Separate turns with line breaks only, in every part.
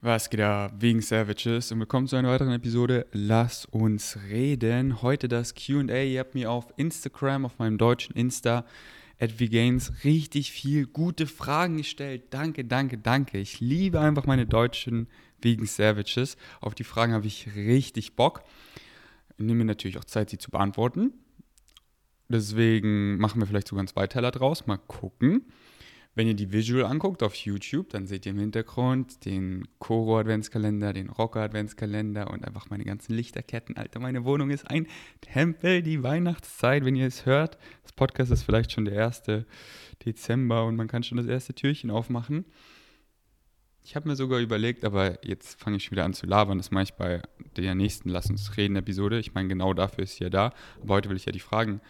Was geht ab, wegen Savages und willkommen zu einer weiteren Episode Lass uns reden. Heute das QA. Ihr habt mir auf Instagram, auf meinem deutschen Insta, at Vgains, richtig viel gute Fragen gestellt. Danke, danke, danke. Ich liebe einfach meine deutschen wegen Savages. Auf die Fragen habe ich richtig Bock. Ich nehme mir natürlich auch Zeit, sie zu beantworten. Deswegen machen wir vielleicht sogar einen Zweiteiler draus. Mal gucken. Wenn ihr die Visual anguckt auf YouTube, dann seht ihr im Hintergrund den Koro Adventskalender, den Rocker Adventskalender und einfach meine ganzen Lichterketten. Alter, meine Wohnung ist ein Tempel, die Weihnachtszeit, wenn ihr es hört. Das Podcast ist vielleicht schon der 1. Dezember und man kann schon das erste Türchen aufmachen. Ich habe mir sogar überlegt, aber jetzt fange ich schon wieder an zu labern. Das mache ich bei der nächsten Lass uns reden Episode. Ich meine, genau dafür ist sie ja da. Aber heute will ich ja die Fragen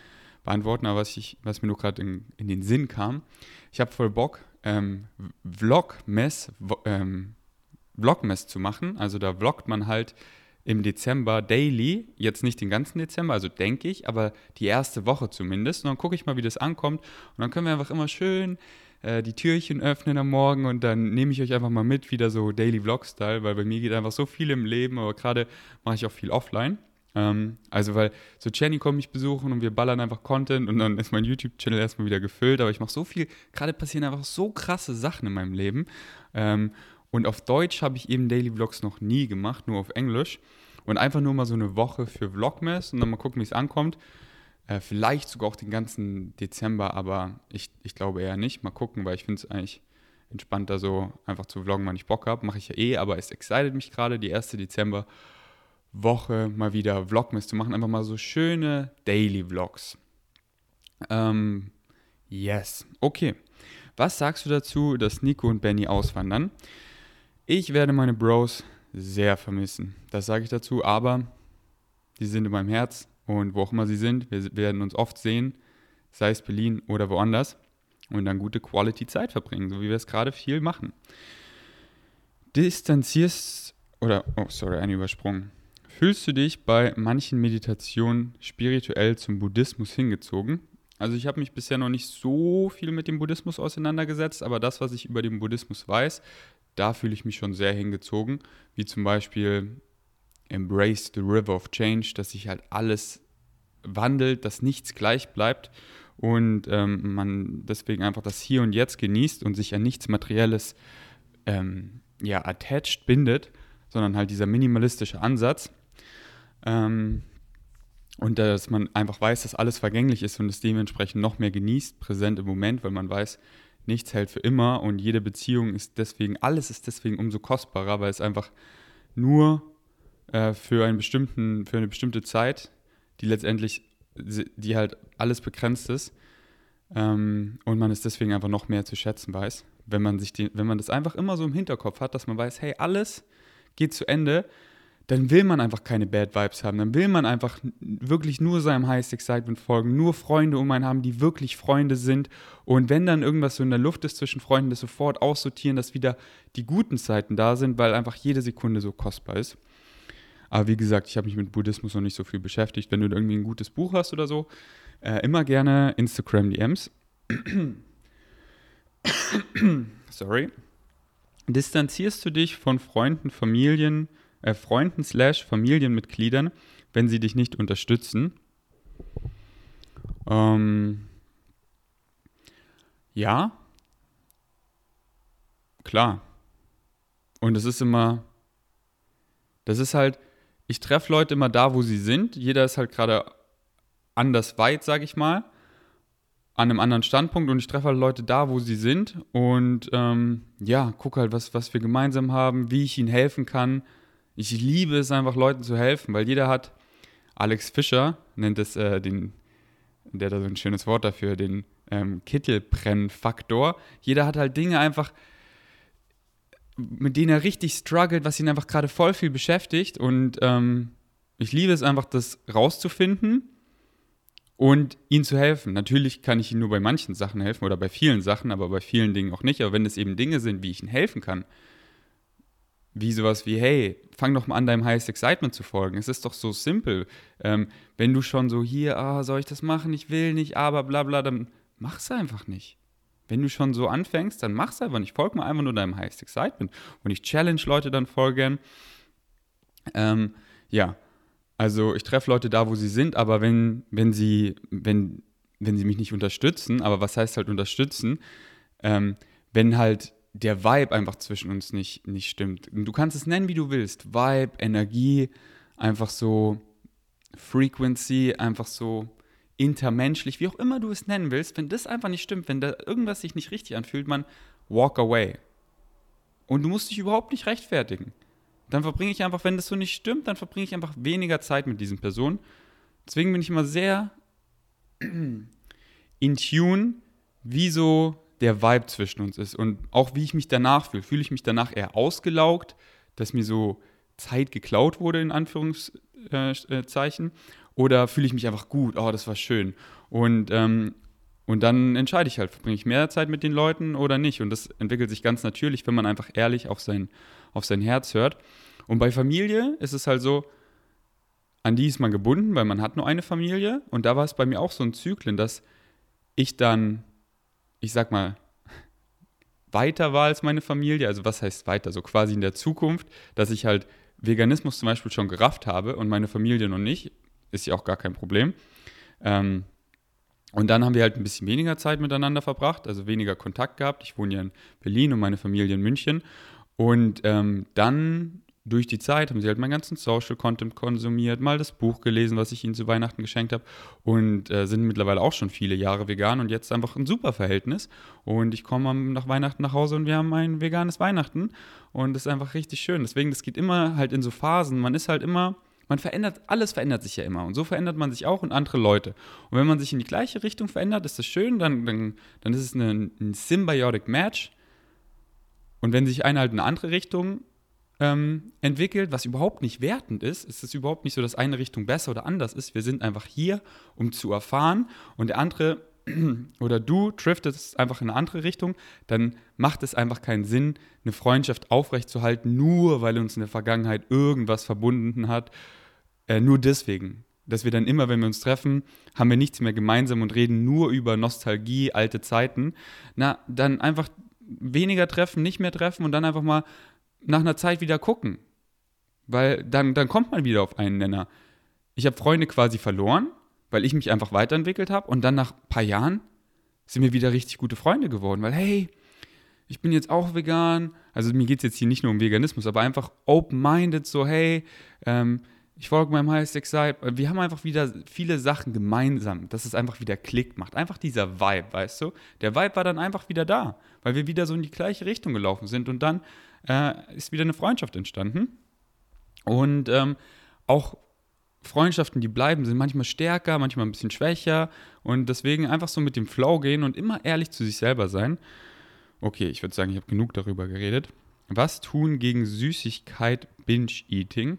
beantworten, aber was, ich, was mir nur gerade in, in, den Sinn kam, ich habe voll Bock, ähm, Vlogmess, ähm, Vlogmess zu machen. Also da vloggt man halt im Dezember daily, jetzt nicht den ganzen Dezember, also denke ich, aber die erste Woche zumindest. Und dann gucke ich mal, wie das ankommt. Und dann können wir einfach immer schön äh, die Türchen öffnen am Morgen und dann nehme ich euch einfach mal mit, wieder so Daily Vlog-Style, weil bei mir geht einfach so viel im Leben, aber gerade mache ich auch viel offline. Ähm, also, weil so Jenny kommt mich besuchen und wir ballern einfach Content und dann ist mein YouTube-Channel erstmal wieder gefüllt. Aber ich mache so viel, gerade passieren einfach so krasse Sachen in meinem Leben. Ähm, und auf Deutsch habe ich eben Daily Vlogs noch nie gemacht, nur auf Englisch. Und einfach nur mal so eine Woche für Vlogmas und dann mal gucken, wie es ankommt. Äh, vielleicht sogar auch den ganzen Dezember, aber ich, ich glaube eher nicht. Mal gucken, weil ich finde es eigentlich entspannter so einfach zu vloggen, wann ich Bock habe. Mache ich ja eh, aber es excited mich gerade, die erste Dezember. Woche mal wieder Vlogmas zu machen. Einfach mal so schöne Daily Vlogs. Ähm, yes. Okay. Was sagst du dazu, dass Nico und Benny auswandern? Ich werde meine Bros sehr vermissen. Das sage ich dazu, aber die sind in meinem Herz und wo auch immer sie sind, wir werden uns oft sehen, sei es Berlin oder woanders und dann gute Quality-Zeit verbringen, so wie wir es gerade viel machen. Distanzierst oder, oh sorry, ein Übersprung. Fühlst du dich bei manchen Meditationen spirituell zum Buddhismus hingezogen? Also ich habe mich bisher noch nicht so viel mit dem Buddhismus auseinandergesetzt, aber das, was ich über den Buddhismus weiß, da fühle ich mich schon sehr hingezogen, wie zum Beispiel Embrace the River of Change, dass sich halt alles wandelt, dass nichts gleich bleibt und ähm, man deswegen einfach das Hier und Jetzt genießt und sich an nichts Materielles ähm, ja, attached bindet, sondern halt dieser minimalistische Ansatz. Ähm, und dass man einfach weiß, dass alles vergänglich ist und es dementsprechend noch mehr genießt, präsent im Moment, weil man weiß, nichts hält für immer und jede Beziehung ist deswegen, alles ist deswegen umso kostbarer, weil es einfach nur äh, für, einen bestimmten, für eine bestimmte Zeit, die letztendlich, die halt alles begrenzt ist ähm, und man es deswegen einfach noch mehr zu schätzen weiß, wenn man sich die, wenn man das einfach immer so im Hinterkopf hat, dass man weiß, hey, alles geht zu Ende, dann will man einfach keine Bad Vibes haben. Dann will man einfach wirklich nur seinem Highest Excitement folgen, nur Freunde um einen haben, die wirklich Freunde sind. Und wenn dann irgendwas so in der Luft ist zwischen Freunden, das sofort aussortieren, dass wieder die guten Zeiten da sind, weil einfach jede Sekunde so kostbar ist. Aber wie gesagt, ich habe mich mit Buddhismus noch nicht so viel beschäftigt. Wenn du irgendwie ein gutes Buch hast oder so, äh, immer gerne Instagram DMs. Sorry. Distanzierst du dich von Freunden, Familien, äh, Freunden slash Familienmitgliedern, wenn sie dich nicht unterstützen. Ähm, ja, klar. Und es ist immer, das ist halt, ich treffe Leute immer da, wo sie sind. Jeder ist halt gerade anders weit, sage ich mal, an einem anderen Standpunkt und ich treffe halt Leute da, wo sie sind und ähm, ja, gucke halt, was, was wir gemeinsam haben, wie ich ihnen helfen kann, ich liebe es einfach, Leuten zu helfen, weil jeder hat, Alex Fischer nennt es äh, den, der hat da so ein schönes Wort dafür, den ähm, Kittelbrennfaktor. Jeder hat halt Dinge einfach, mit denen er richtig struggelt, was ihn einfach gerade voll viel beschäftigt. Und ähm, ich liebe es einfach, das rauszufinden und ihm zu helfen. Natürlich kann ich ihm nur bei manchen Sachen helfen oder bei vielen Sachen, aber bei vielen Dingen auch nicht. Aber wenn es eben Dinge sind, wie ich ihm helfen kann, wie sowas wie, hey, fang doch mal an, deinem Highest Excitement zu folgen. Es ist doch so simpel. Ähm, wenn du schon so hier, ah, soll ich das machen? Ich will nicht, aber bla bla, dann mach es einfach nicht. Wenn du schon so anfängst, dann mach's einfach nicht. Folg mal einfach nur deinem Highest Excitement. Und ich challenge Leute dann voll gern. Ähm, ja, also ich treffe Leute da, wo sie sind, aber wenn, wenn sie, wenn, wenn sie mich nicht unterstützen, aber was heißt halt unterstützen, ähm, wenn halt der Vibe einfach zwischen uns nicht, nicht stimmt. Du kannst es nennen, wie du willst. Vibe, Energie, einfach so Frequency, einfach so intermenschlich, wie auch immer du es nennen willst. Wenn das einfach nicht stimmt, wenn da irgendwas sich nicht richtig anfühlt, man walk away. Und du musst dich überhaupt nicht rechtfertigen. Dann verbringe ich einfach, wenn das so nicht stimmt, dann verbringe ich einfach weniger Zeit mit diesen Personen. Deswegen bin ich immer sehr in tune, wie so der Vibe zwischen uns ist und auch wie ich mich danach fühle. Fühle ich mich danach eher ausgelaugt, dass mir so Zeit geklaut wurde, in Anführungszeichen, oder fühle ich mich einfach gut, oh, das war schön. Und, ähm, und dann entscheide ich halt, verbringe ich mehr Zeit mit den Leuten oder nicht. Und das entwickelt sich ganz natürlich, wenn man einfach ehrlich auf sein, auf sein Herz hört. Und bei Familie ist es halt so, an die ist man gebunden, weil man hat nur eine Familie. Und da war es bei mir auch so ein Zyklen, dass ich dann ich sag mal, weiter war als meine Familie. Also was heißt weiter? So quasi in der Zukunft, dass ich halt Veganismus zum Beispiel schon gerafft habe und meine Familie noch nicht. Ist ja auch gar kein Problem. Ähm, und dann haben wir halt ein bisschen weniger Zeit miteinander verbracht, also weniger Kontakt gehabt. Ich wohne ja in Berlin und meine Familie in München. Und ähm, dann durch die Zeit haben sie halt meinen ganzen Social Content konsumiert, mal das Buch gelesen, was ich ihnen zu Weihnachten geschenkt habe und äh, sind mittlerweile auch schon viele Jahre vegan und jetzt einfach ein super Verhältnis. Und ich komme nach Weihnachten nach Hause und wir haben ein veganes Weihnachten und das ist einfach richtig schön. Deswegen, das geht immer halt in so Phasen. Man ist halt immer, man verändert, alles verändert sich ja immer und so verändert man sich auch und andere Leute. Und wenn man sich in die gleiche Richtung verändert, ist das schön, dann, dann, dann ist es eine, ein Symbiotic Match. Und wenn sich einer halt in eine andere Richtung ähm, entwickelt, was überhaupt nicht wertend ist. Es ist überhaupt nicht so, dass eine Richtung besser oder anders ist. Wir sind einfach hier, um zu erfahren und der andere oder du driftest einfach in eine andere Richtung, dann macht es einfach keinen Sinn, eine Freundschaft aufrechtzuerhalten, nur weil uns in der Vergangenheit irgendwas verbunden hat. Äh, nur deswegen. Dass wir dann immer, wenn wir uns treffen, haben wir nichts mehr gemeinsam und reden nur über Nostalgie, alte Zeiten. Na, dann einfach weniger treffen, nicht mehr treffen und dann einfach mal nach einer Zeit wieder gucken. Weil dann, dann kommt man wieder auf einen Nenner. Ich habe Freunde quasi verloren, weil ich mich einfach weiterentwickelt habe und dann nach ein paar Jahren sind wir wieder richtig gute Freunde geworden, weil hey, ich bin jetzt auch vegan. Also mir geht es jetzt hier nicht nur um Veganismus, aber einfach open-minded, so hey, ähm, ich folge meinem Highest Excite. Wir haben einfach wieder viele Sachen gemeinsam, dass es einfach wieder Klick macht. Einfach dieser Vibe, weißt du? Der Vibe war dann einfach wieder da, weil wir wieder so in die gleiche Richtung gelaufen sind und dann äh, ist wieder eine Freundschaft entstanden. Und ähm, auch Freundschaften, die bleiben, sind manchmal stärker, manchmal ein bisschen schwächer und deswegen einfach so mit dem Flow gehen und immer ehrlich zu sich selber sein. Okay, ich würde sagen, ich habe genug darüber geredet. Was tun gegen Süßigkeit Binge-Eating?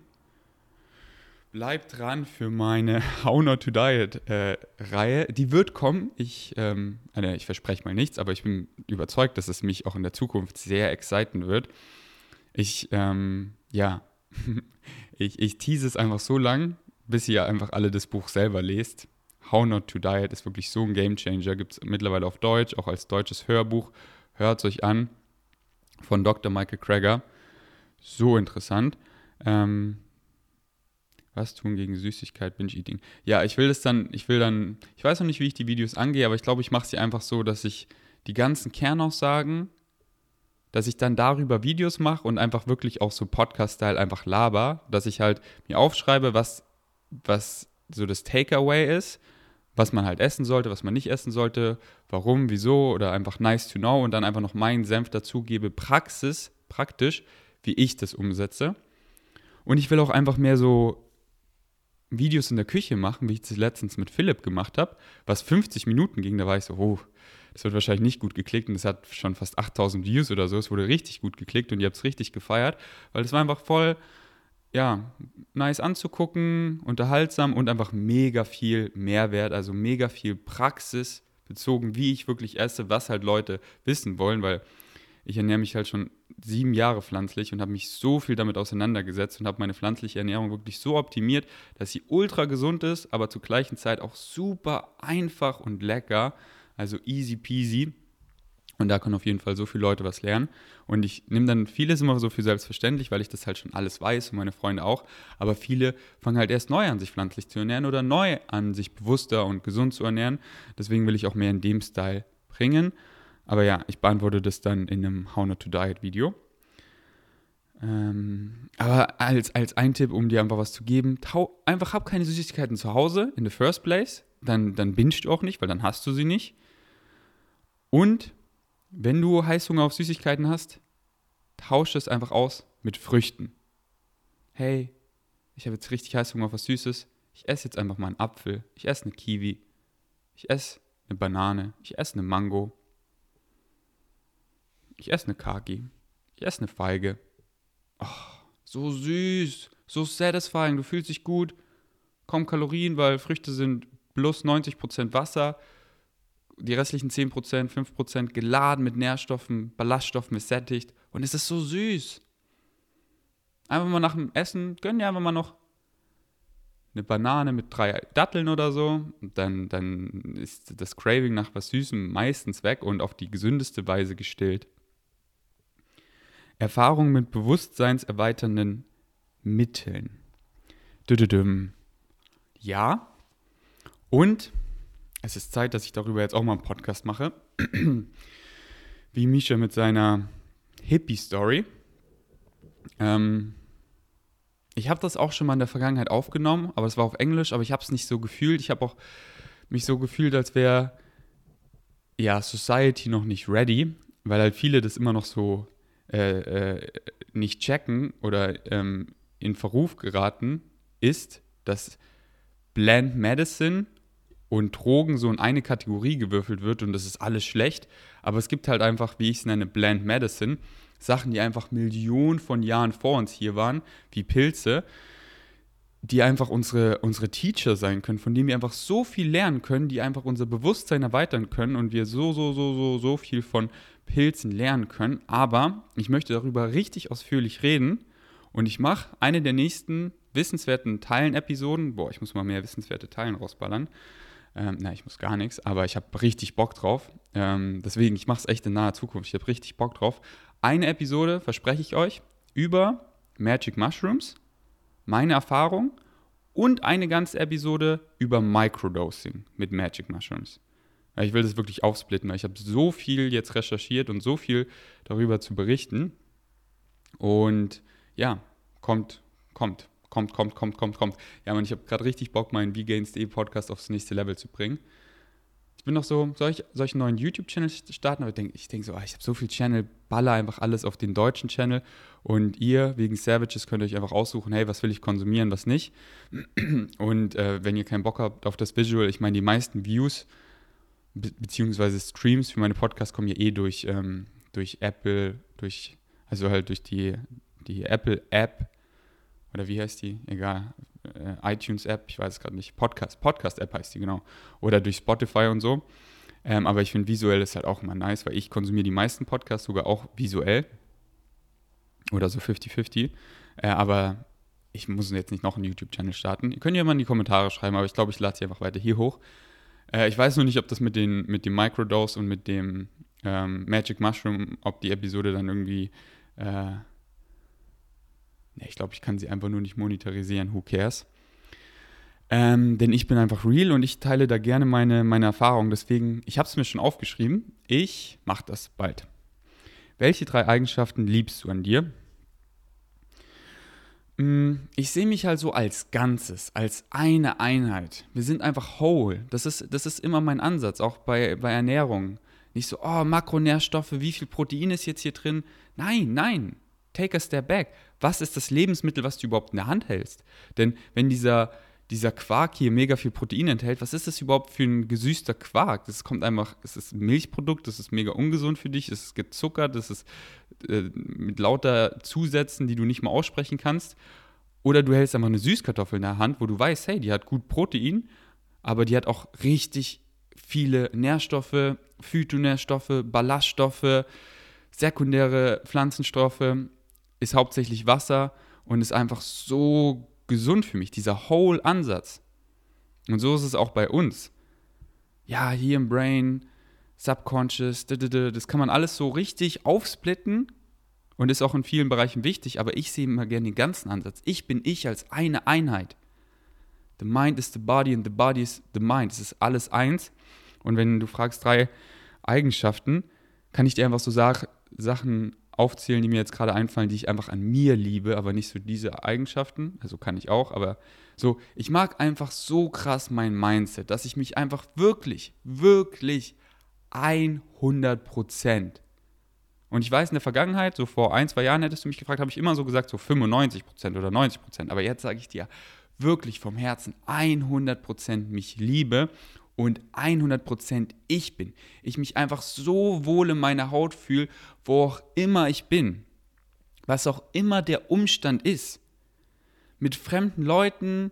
Bleibt dran für meine How Not to Diet äh, Reihe. Die wird kommen. Ich, ähm, äh, ich verspreche mal nichts, aber ich bin überzeugt, dass es mich auch in der Zukunft sehr exciten wird. Ich, ähm, ja, ich, ich tease es einfach so lang, bis ihr einfach alle das Buch selber lest. How Not to Diet ist wirklich so ein Game Changer. Gibt es mittlerweile auf Deutsch, auch als deutsches Hörbuch. Hört es euch an. Von Dr. Michael Krager. So interessant. Ähm, was tun gegen Süßigkeit, Binge-Eating? Ja, ich will das dann, ich will dann, ich weiß noch nicht, wie ich die Videos angehe, aber ich glaube, ich mache sie einfach so, dass ich die ganzen Kernaussagen, dass ich dann darüber Videos mache und einfach wirklich auch so Podcast-Style einfach laber, dass ich halt mir aufschreibe, was, was so das Takeaway ist, was man halt essen sollte, was man nicht essen sollte, warum, wieso oder einfach nice to know und dann einfach noch meinen Senf dazugebe, Praxis, praktisch, wie ich das umsetze. Und ich will auch einfach mehr so Videos in der Küche machen, wie ich das letztens mit Philipp gemacht habe, was 50 Minuten ging, da war ich so, oh, das wird wahrscheinlich nicht gut geklickt und es hat schon fast 8000 Views oder so, es wurde richtig gut geklickt und ihr habt es richtig gefeiert, weil es war einfach voll, ja, nice anzugucken, unterhaltsam und einfach mega viel Mehrwert, also mega viel Praxis bezogen, wie ich wirklich esse, was halt Leute wissen wollen, weil ich ernähre mich halt schon sieben Jahre pflanzlich und habe mich so viel damit auseinandergesetzt und habe meine pflanzliche Ernährung wirklich so optimiert, dass sie ultra gesund ist, aber zur gleichen Zeit auch super einfach und lecker, also easy peasy. Und da können auf jeden Fall so viele Leute was lernen. Und ich nehme dann vieles immer so für selbstverständlich, weil ich das halt schon alles weiß und meine Freunde auch. Aber viele fangen halt erst neu an, sich pflanzlich zu ernähren oder neu an, sich bewusster und gesund zu ernähren. Deswegen will ich auch mehr in dem Style bringen. Aber ja, ich beantworte das dann in einem How Not to Diet Video. Ähm, aber als, als ein Tipp, um dir einfach was zu geben, tau, einfach hab keine Süßigkeiten zu Hause in the first place. Dann, dann bingst du auch nicht, weil dann hast du sie nicht. Und wenn du Heißhunger auf Süßigkeiten hast, tausch es einfach aus mit Früchten. Hey, ich habe jetzt richtig Heißhunger auf was Süßes. Ich esse jetzt einfach mal einen Apfel. Ich esse eine Kiwi. Ich esse eine Banane. Ich esse eine Mango. Ich esse eine Kaki. Ich esse eine Feige. Oh, so süß. So satisfying. Du fühlst dich gut. Kaum Kalorien, weil Früchte sind plus 90% Wasser die restlichen 10%, 5% geladen mit Nährstoffen, Ballaststoffen, gesättigt. Und es ist so süß. Einfach mal nach dem Essen, gönn dir einfach mal noch eine Banane mit drei Datteln oder so. Dann, dann ist das Craving nach was Süßem meistens weg und auf die gesündeste Weise gestillt. Erfahrung mit bewusstseinserweiternden Mitteln. Düdüdüm. Ja. Und es ist Zeit, dass ich darüber jetzt auch mal einen Podcast mache. Wie Misha mit seiner Hippie-Story. Ähm, ich habe das auch schon mal in der Vergangenheit aufgenommen, aber es war auf Englisch, aber ich habe es nicht so gefühlt. Ich habe auch mich so gefühlt, als wäre ja Society noch nicht ready, weil halt viele das immer noch so äh, äh, nicht checken oder ähm, in Verruf geraten ist, dass Bland Medicine und Drogen so in eine Kategorie gewürfelt wird und das ist alles schlecht. Aber es gibt halt einfach, wie ich es nenne, Bland Medicine, Sachen, die einfach Millionen von Jahren vor uns hier waren, wie Pilze, die einfach unsere, unsere Teacher sein können, von denen wir einfach so viel lernen können, die einfach unser Bewusstsein erweitern können und wir so, so, so, so, so viel von Pilzen lernen können. Aber ich möchte darüber richtig ausführlich reden und ich mache eine der nächsten wissenswerten Teilen-Episoden. Boah, ich muss mal mehr wissenswerte Teilen rausballern. Ähm, na, ich muss gar nichts, aber ich habe richtig Bock drauf. Ähm, deswegen, ich mache es echt in naher Zukunft. Ich habe richtig Bock drauf. Eine Episode, verspreche ich euch, über Magic Mushrooms, meine Erfahrung und eine ganze Episode über Microdosing mit Magic Mushrooms. Ich will das wirklich aufsplitten, weil ich habe so viel jetzt recherchiert und so viel darüber zu berichten. Und ja, kommt, kommt kommt, kommt, kommt, kommt, kommt. Ja, man, ich habe gerade richtig Bock, meinen VGains.de Podcast aufs nächste Level zu bringen. Ich bin noch so, soll ich, soll ich einen neuen YouTube-Channel starten? Aber ich denke ich denk so, ah, ich habe so viel Channel, baller einfach alles auf den deutschen Channel. Und ihr, wegen Savages, könnt euch einfach aussuchen, hey, was will ich konsumieren, was nicht. Und äh, wenn ihr keinen Bock habt auf das Visual, ich meine, die meisten Views be beziehungsweise Streams für meine Podcasts kommen ja eh durch, ähm, durch Apple, durch, also halt durch die, die Apple-App oder wie heißt die? Egal. Äh, iTunes-App, ich weiß es gerade nicht. Podcast, Podcast-App heißt die, genau. Oder durch Spotify und so. Ähm, aber ich finde, visuell ist halt auch immer nice, weil ich konsumiere die meisten Podcasts sogar auch visuell. Oder so 50-50. Äh, aber ich muss jetzt nicht noch einen YouTube-Channel starten. Ihr könnt ja mal in die Kommentare schreiben, aber ich glaube, ich lade sie einfach weiter hier hoch. Äh, ich weiß nur nicht, ob das mit, den, mit dem Microdose und mit dem ähm, Magic Mushroom, ob die Episode dann irgendwie äh, ich glaube, ich kann sie einfach nur nicht monetarisieren. Who cares? Ähm, denn ich bin einfach real und ich teile da gerne meine, meine Erfahrungen. Deswegen, ich habe es mir schon aufgeschrieben. Ich mache das bald. Welche drei Eigenschaften liebst du an dir? Mm, ich sehe mich halt so als Ganzes, als eine Einheit. Wir sind einfach whole. Das ist, das ist immer mein Ansatz, auch bei, bei Ernährung. Nicht so, oh, Makronährstoffe, wie viel Protein ist jetzt hier drin? Nein, nein. Take a step back was ist das Lebensmittel, was du überhaupt in der Hand hältst? Denn wenn dieser, dieser Quark hier mega viel Protein enthält, was ist das überhaupt für ein gesüßter Quark? Das kommt einfach, es ist ein Milchprodukt, das ist mega ungesund für dich, es ist gezuckert, das ist äh, mit lauter Zusätzen, die du nicht mal aussprechen kannst. Oder du hältst einfach eine Süßkartoffel in der Hand, wo du weißt, hey, die hat gut Protein, aber die hat auch richtig viele Nährstoffe, Phytonährstoffe, Ballaststoffe, sekundäre Pflanzenstoffe ist hauptsächlich Wasser und ist einfach so gesund für mich, dieser Whole-Ansatz. Und so ist es auch bei uns. Ja, hier im Brain Subconscious, das kann man alles so richtig aufsplitten und ist auch in vielen Bereichen wichtig, aber ich sehe immer gerne den ganzen Ansatz. Ich bin ich als eine Einheit. The mind is the body and the body is the mind. Es ist alles eins. Und wenn du fragst drei Eigenschaften, kann ich dir einfach so Sach Sachen aufzählen, die mir jetzt gerade einfallen, die ich einfach an mir liebe, aber nicht so diese Eigenschaften. Also kann ich auch, aber so, ich mag einfach so krass mein Mindset, dass ich mich einfach wirklich, wirklich 100 Prozent. Und ich weiß, in der Vergangenheit, so vor ein, zwei Jahren hättest du mich gefragt, habe ich immer so gesagt, so 95 Prozent oder 90 Prozent. Aber jetzt sage ich dir wirklich vom Herzen 100 Prozent mich liebe und 100 Prozent ich bin. Ich mich einfach so wohl in meiner Haut fühle, wo auch immer ich bin. Was auch immer der Umstand ist. Mit fremden Leuten,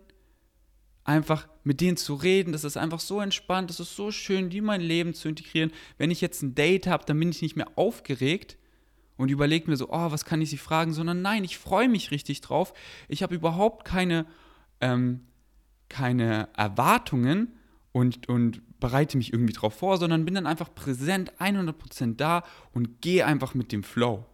einfach mit denen zu reden, das ist einfach so entspannt, das ist so schön, die in mein Leben zu integrieren. Wenn ich jetzt ein Date habe, dann bin ich nicht mehr aufgeregt und überlege mir so, oh, was kann ich sie fragen, sondern nein, ich freue mich richtig drauf. Ich habe überhaupt keine, ähm, keine Erwartungen und, und bereite mich irgendwie drauf vor, sondern bin dann einfach präsent, 100% da und gehe einfach mit dem Flow.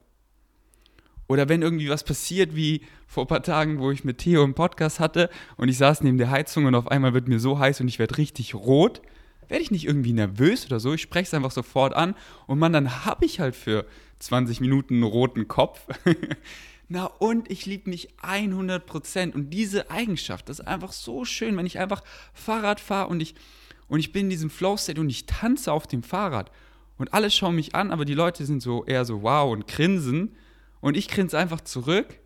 Oder wenn irgendwie was passiert, wie vor ein paar Tagen, wo ich mit Theo einen Podcast hatte und ich saß neben der Heizung und auf einmal wird mir so heiß und ich werde richtig rot, werde ich nicht irgendwie nervös oder so. Ich spreche es einfach sofort an und man, dann habe ich halt für 20 Minuten einen roten Kopf. Na und ich liebe mich 100% und diese Eigenschaft, das ist einfach so schön, wenn ich einfach Fahrrad fahre und ich, und ich bin in diesem Flow-State und ich tanze auf dem Fahrrad und alle schauen mich an, aber die Leute sind so eher so wow und grinsen und ich grinse einfach zurück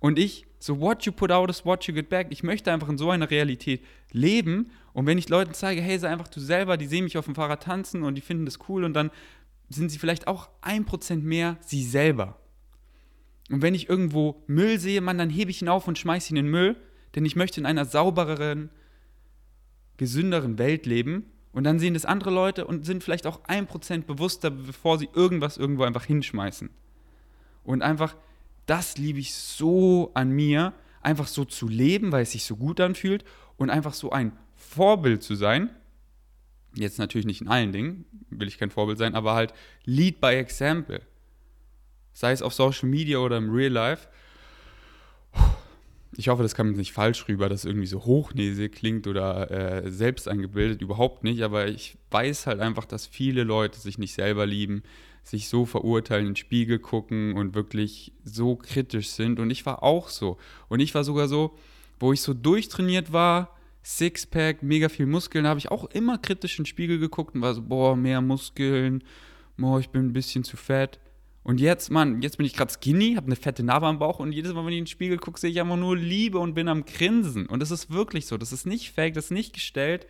und ich, so what you put out is what you get back. Ich möchte einfach in so einer Realität leben. Und wenn ich Leuten zeige, hey, sei einfach du selber, die sehen mich auf dem Fahrrad tanzen und die finden das cool und dann sind sie vielleicht auch ein Prozent mehr sie selber. Und wenn ich irgendwo Müll sehe, man, dann hebe ich ihn auf und schmeiße ihn in den Müll, denn ich möchte in einer saubereren, gesünderen Welt leben. Und dann sehen das andere Leute und sind vielleicht auch ein Prozent bewusster, bevor sie irgendwas irgendwo einfach hinschmeißen. Und einfach, das liebe ich so an mir, einfach so zu leben, weil es sich so gut anfühlt und einfach so ein Vorbild zu sein. Jetzt natürlich nicht in allen Dingen, will ich kein Vorbild sein, aber halt Lead by Example. Sei es auf Social Media oder im Real Life. Ich hoffe, das kam jetzt nicht falsch rüber, dass irgendwie so hochnäsig klingt oder äh, selbst eingebildet, überhaupt nicht. Aber ich weiß halt einfach, dass viele Leute sich nicht selber lieben, sich so verurteilen, in den Spiegel gucken und wirklich so kritisch sind. Und ich war auch so. Und ich war sogar so, wo ich so durchtrainiert war, Sixpack, mega viel Muskeln, habe ich auch immer kritisch in den Spiegel geguckt und war so, boah, mehr Muskeln, boah, ich bin ein bisschen zu fett. Und jetzt, Mann, jetzt bin ich gerade skinny, habe eine fette Narbe am Bauch und jedes Mal, wenn ich in den Spiegel gucke, sehe ich einfach nur Liebe und bin am Grinsen. Und das ist wirklich so. Das ist nicht fake, das ist nicht gestellt.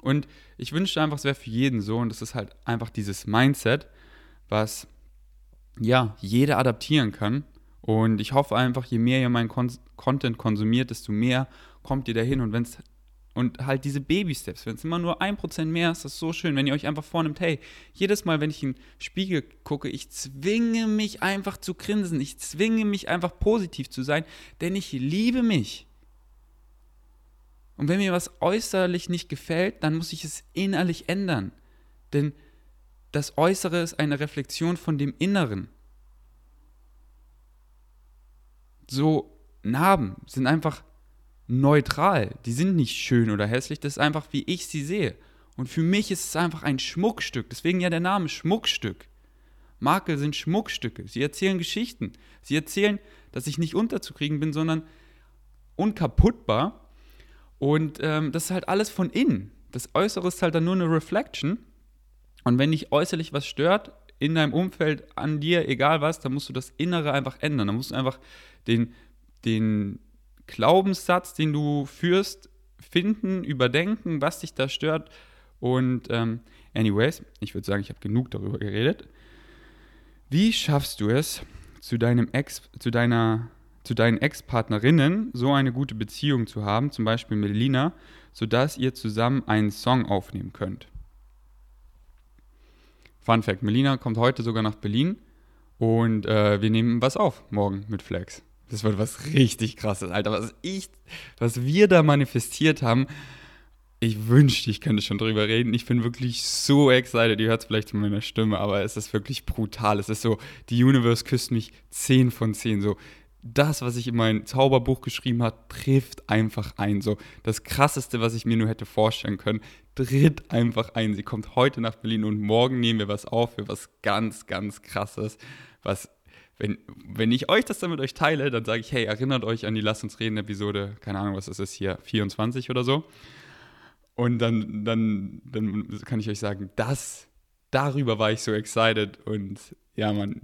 Und ich wünschte einfach, es wäre für jeden so. Und das ist halt einfach dieses Mindset was ja jeder adaptieren kann. Und ich hoffe einfach, je mehr ihr meinen Kon Content konsumiert, desto mehr kommt ihr dahin. Und wenn es und halt diese Baby-Steps, wenn es immer nur ein Prozent mehr ist, das ist so schön, wenn ihr euch einfach vornimmt, hey, jedes Mal, wenn ich in den Spiegel gucke, ich zwinge mich einfach zu grinsen, ich zwinge mich einfach positiv zu sein, denn ich liebe mich. Und wenn mir was äußerlich nicht gefällt, dann muss ich es innerlich ändern. Denn das Äußere ist eine Reflexion von dem Inneren. So Narben sind einfach neutral. Die sind nicht schön oder hässlich, das ist einfach, wie ich sie sehe. Und für mich ist es einfach ein Schmuckstück. Deswegen ja der Name Schmuckstück. Makel sind Schmuckstücke. Sie erzählen Geschichten. Sie erzählen, dass ich nicht unterzukriegen bin, sondern unkaputtbar. Und ähm, das ist halt alles von innen. Das Äußere ist halt dann nur eine Reflection. Und wenn dich äußerlich was stört, in deinem Umfeld, an dir, egal was, dann musst du das Innere einfach ändern. Dann musst du einfach den, den Glaubenssatz, den du führst, finden, überdenken, was dich da stört. Und ähm, anyways, ich würde sagen, ich habe genug darüber geredet. Wie schaffst du es, zu deinem Ex, zu deiner, zu deinen Ex-Partnerinnen so eine gute Beziehung zu haben, zum Beispiel mit Lina, sodass ihr zusammen einen Song aufnehmen könnt? Fun Fact: Melina kommt heute sogar nach Berlin und äh, wir nehmen was auf morgen mit Flex. Das wird was richtig krasses, Alter. Was ich, was wir da manifestiert haben. ich wünschte, ich könnte schon drüber reden. Ich bin wirklich so excited. Ihr hört es vielleicht in meiner Stimme, aber es ist wirklich brutal. Es ist so, die Universe küsst mich 10 von 10. So, das, was ich in mein Zauberbuch geschrieben habe, trifft einfach ein. So, das krasseste, was ich mir nur hätte vorstellen können, tritt einfach ein. Sie kommt heute nach Berlin und morgen nehmen wir was auf für was ganz, ganz krasses, was wenn, wenn ich euch das dann mit euch teile, dann sage ich, hey, erinnert euch an die Lass uns reden Episode, keine Ahnung, was ist es hier, 24 oder so. Und dann, dann, dann kann ich euch sagen, das, darüber war ich so excited. Und ja, man,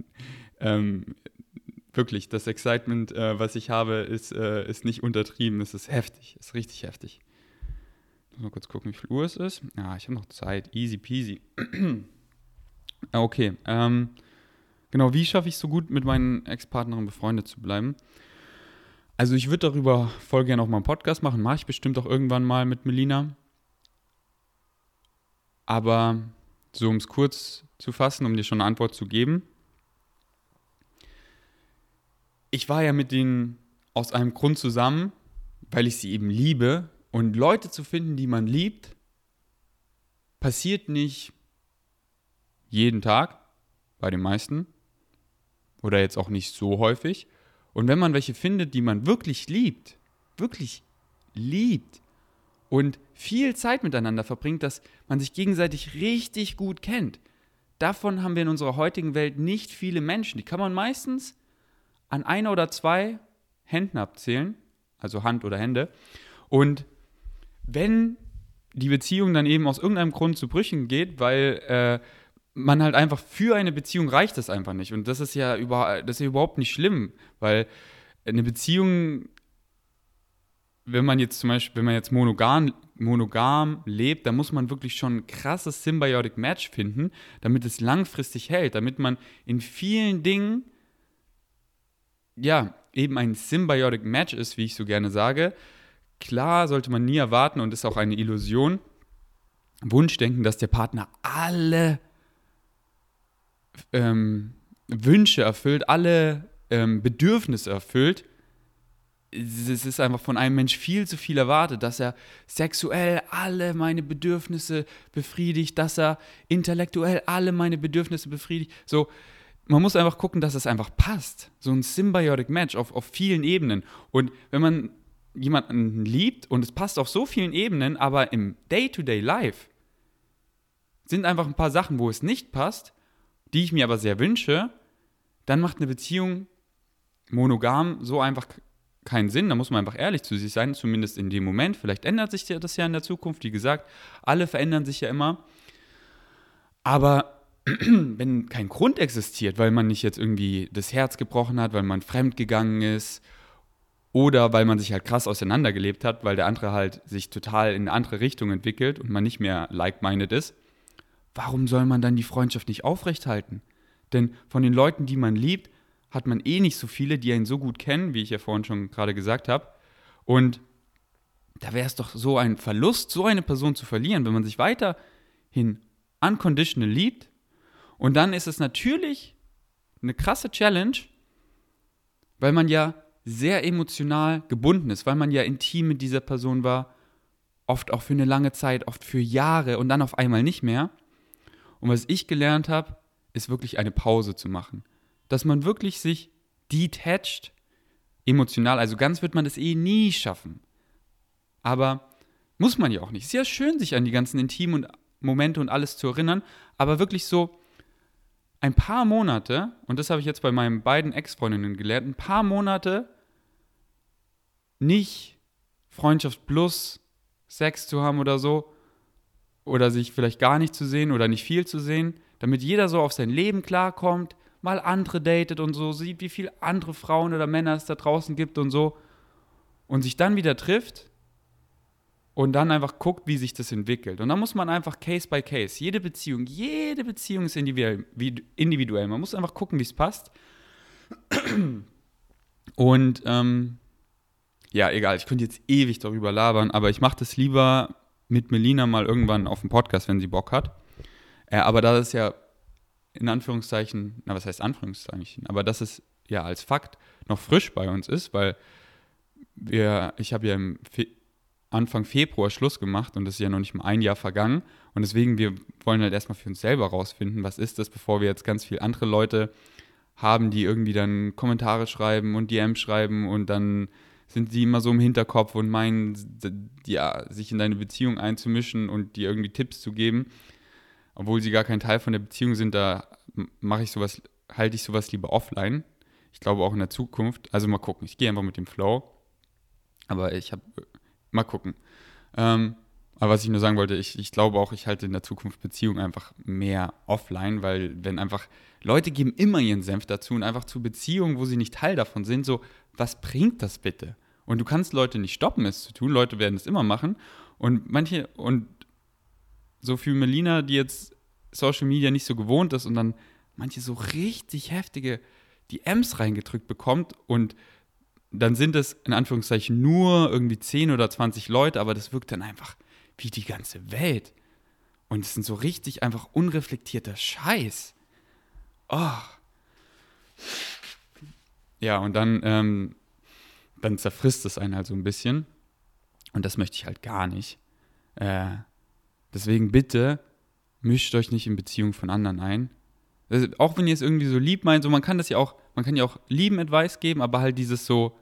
ähm, wirklich, das Excitement, äh, was ich habe, ist, äh, ist nicht untertrieben. Es ist heftig, es ist richtig heftig. Mal kurz gucken, wie viel Uhr es ist. Ja, ich habe noch Zeit. Easy peasy. okay. Ähm, genau, wie schaffe ich es so gut, mit meinen Ex-Partnern befreundet zu bleiben? Also ich würde darüber voll gerne auch mal einen Podcast machen. Mache ich bestimmt auch irgendwann mal mit Melina. Aber so um es kurz zu fassen, um dir schon eine Antwort zu geben. Ich war ja mit denen aus einem Grund zusammen, weil ich sie eben liebe. Und Leute zu finden, die man liebt, passiert nicht jeden Tag bei den meisten. Oder jetzt auch nicht so häufig. Und wenn man welche findet, die man wirklich liebt, wirklich liebt, und viel Zeit miteinander verbringt, dass man sich gegenseitig richtig gut kennt. Davon haben wir in unserer heutigen Welt nicht viele Menschen. Die kann man meistens an einer oder zwei Händen abzählen, also Hand oder Hände. Und wenn die Beziehung dann eben aus irgendeinem Grund zu Brüchen geht, weil äh, man halt einfach für eine Beziehung reicht das einfach nicht. Und das ist ja, über, das ist ja überhaupt nicht schlimm, weil eine Beziehung wenn man jetzt zum Beispiel, wenn man jetzt monogam, monogam lebt, dann muss man wirklich schon ein krasses Symbiotic Match finden, damit es langfristig hält, damit man in vielen Dingen, ja, eben ein Symbiotic Match ist, wie ich so gerne sage. Klar sollte man nie erwarten und ist auch eine Illusion, Wunschdenken, dass der Partner alle ähm, Wünsche erfüllt, alle ähm, Bedürfnisse erfüllt es ist einfach von einem Mensch viel zu viel erwartet, dass er sexuell alle meine Bedürfnisse befriedigt, dass er intellektuell alle meine Bedürfnisse befriedigt. So, man muss einfach gucken, dass es einfach passt. So ein Symbiotic Match auf, auf vielen Ebenen. Und wenn man jemanden liebt und es passt auf so vielen Ebenen, aber im Day-to-Day-Life sind einfach ein paar Sachen, wo es nicht passt, die ich mir aber sehr wünsche, dann macht eine Beziehung monogam so einfach keinen Sinn. Da muss man einfach ehrlich zu sich sein, zumindest in dem Moment. Vielleicht ändert sich das ja in der Zukunft. Wie gesagt, alle verändern sich ja immer. Aber wenn kein Grund existiert, weil man nicht jetzt irgendwie das Herz gebrochen hat, weil man fremd gegangen ist oder weil man sich halt krass auseinandergelebt hat, weil der andere halt sich total in eine andere Richtung entwickelt und man nicht mehr like-minded ist, warum soll man dann die Freundschaft nicht aufrechthalten? Denn von den Leuten, die man liebt, hat man eh nicht so viele, die einen so gut kennen, wie ich ja vorhin schon gerade gesagt habe. Und da wäre es doch so ein Verlust, so eine Person zu verlieren, wenn man sich weiterhin unconditional liebt. Und dann ist es natürlich eine krasse Challenge, weil man ja sehr emotional gebunden ist, weil man ja intim mit dieser Person war, oft auch für eine lange Zeit, oft für Jahre und dann auf einmal nicht mehr. Und was ich gelernt habe, ist wirklich eine Pause zu machen dass man wirklich sich detached, emotional, also ganz wird man das eh nie schaffen. Aber muss man ja auch nicht. Ja schön, sich an die ganzen intimen Momente und alles zu erinnern, aber wirklich so ein paar Monate, und das habe ich jetzt bei meinen beiden Ex-Freundinnen gelernt, ein paar Monate nicht Freundschaft plus Sex zu haben oder so, oder sich vielleicht gar nicht zu sehen oder nicht viel zu sehen, damit jeder so auf sein Leben klarkommt, mal andere datet und so, sieht, wie viele andere Frauen oder Männer es da draußen gibt und so. Und sich dann wieder trifft und dann einfach guckt, wie sich das entwickelt. Und dann muss man einfach Case by Case, jede Beziehung, jede Beziehung ist individuell. Man muss einfach gucken, wie es passt. Und ähm, ja, egal, ich könnte jetzt ewig darüber labern, aber ich mache das lieber mit Melina mal irgendwann auf dem Podcast, wenn sie Bock hat. Äh, aber da ist ja in Anführungszeichen, na was heißt Anführungszeichen, aber dass es ja als Fakt noch frisch bei uns ist, weil wir, ich habe ja im, Fe Anfang Februar Schluss gemacht und es ist ja noch nicht mal ein Jahr vergangen. Und deswegen, wir wollen halt erstmal für uns selber rausfinden, was ist das, bevor wir jetzt ganz viele andere Leute haben, die irgendwie dann Kommentare schreiben und DMs schreiben und dann sind sie immer so im Hinterkopf und meinen, ja, sich in deine Beziehung einzumischen und dir irgendwie Tipps zu geben, obwohl sie gar kein Teil von der Beziehung sind, da mache ich sowas, halte ich sowas lieber offline. Ich glaube auch in der Zukunft. Also mal gucken. Ich gehe einfach mit dem Flow. Aber ich habe mal gucken. Ähm, aber was ich nur sagen wollte, ich, ich glaube auch, ich halte in der Zukunft Beziehungen einfach mehr offline, weil wenn einfach Leute geben immer ihren Senf dazu und einfach zu Beziehungen, wo sie nicht Teil davon sind, so, was bringt das bitte? Und du kannst Leute nicht stoppen, es zu tun. Leute werden es immer machen. Und manche, und so für Melina, die jetzt Social Media nicht so gewohnt ist und dann manche so richtig heftige DMs reingedrückt bekommt und dann sind es in Anführungszeichen nur irgendwie 10 oder 20 Leute, aber das wirkt dann einfach wie die ganze Welt. Und es sind so richtig einfach unreflektierter Scheiß. Oh. Ja, und dann, ähm, dann zerfrisst es einen halt so ein bisschen. Und das möchte ich halt gar nicht. Äh, deswegen bitte mischt euch nicht in Beziehungen von anderen ein. Also, auch wenn ihr es irgendwie so lieb meint, so man kann das ja auch, man kann ja auch lieben Advice geben, aber halt dieses so,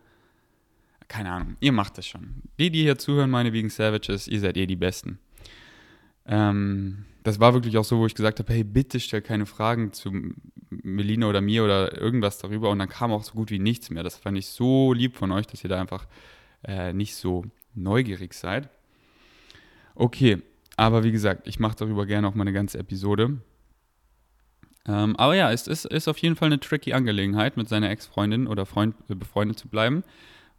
keine Ahnung, ihr macht das schon. Die, die hier zuhören, meine wegen Savages, ihr seid eh die Besten. Ähm, das war wirklich auch so, wo ich gesagt habe, hey, bitte stell keine Fragen zu Melina oder mir oder irgendwas darüber. Und dann kam auch so gut wie nichts mehr. Das fand ich so lieb von euch, dass ihr da einfach äh, nicht so neugierig seid. Okay, aber wie gesagt, ich mache darüber gerne auch mal eine ganze Episode. Ähm, aber ja, es ist, ist auf jeden Fall eine tricky Angelegenheit, mit seiner Ex-Freundin oder Freund äh, befreundet zu bleiben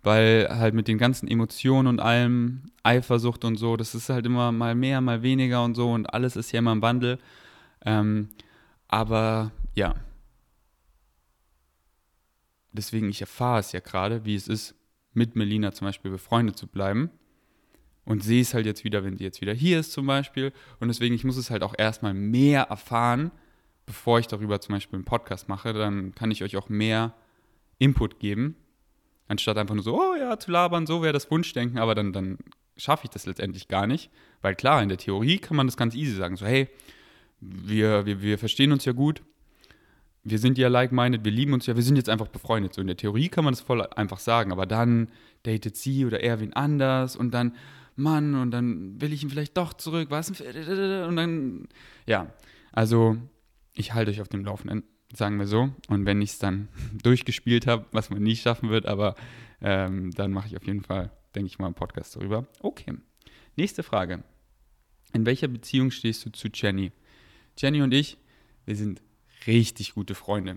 weil halt mit den ganzen Emotionen und allem, Eifersucht und so, das ist halt immer mal mehr, mal weniger und so und alles ist ja immer im Wandel. Ähm, aber ja, deswegen, ich erfahre es ja gerade, wie es ist, mit Melina zum Beispiel befreundet zu bleiben. Und sehe es halt jetzt wieder, wenn sie jetzt wieder hier ist zum Beispiel. Und deswegen, ich muss es halt auch erstmal mehr erfahren, bevor ich darüber zum Beispiel einen Podcast mache. Dann kann ich euch auch mehr Input geben Anstatt einfach nur so, oh ja, zu labern, so wäre das Wunschdenken, aber dann, dann schaffe ich das letztendlich gar nicht. Weil klar, in der Theorie kann man das ganz easy sagen. So, hey, wir, wir, wir verstehen uns ja gut, wir sind ja like-minded, wir lieben uns ja, wir sind jetzt einfach befreundet. So in der Theorie kann man das voll einfach sagen, aber dann datet sie oder er wen anders und dann, Mann, und dann will ich ihn vielleicht doch zurück, was? Und dann, ja, also ich halte euch auf dem Laufenden sagen wir so. Und wenn ich es dann durchgespielt habe, was man nie schaffen wird, aber ähm, dann mache ich auf jeden Fall, denke ich mal, einen Podcast darüber. Okay. Nächste Frage. In welcher Beziehung stehst du zu Jenny? Jenny und ich, wir sind richtig gute Freunde.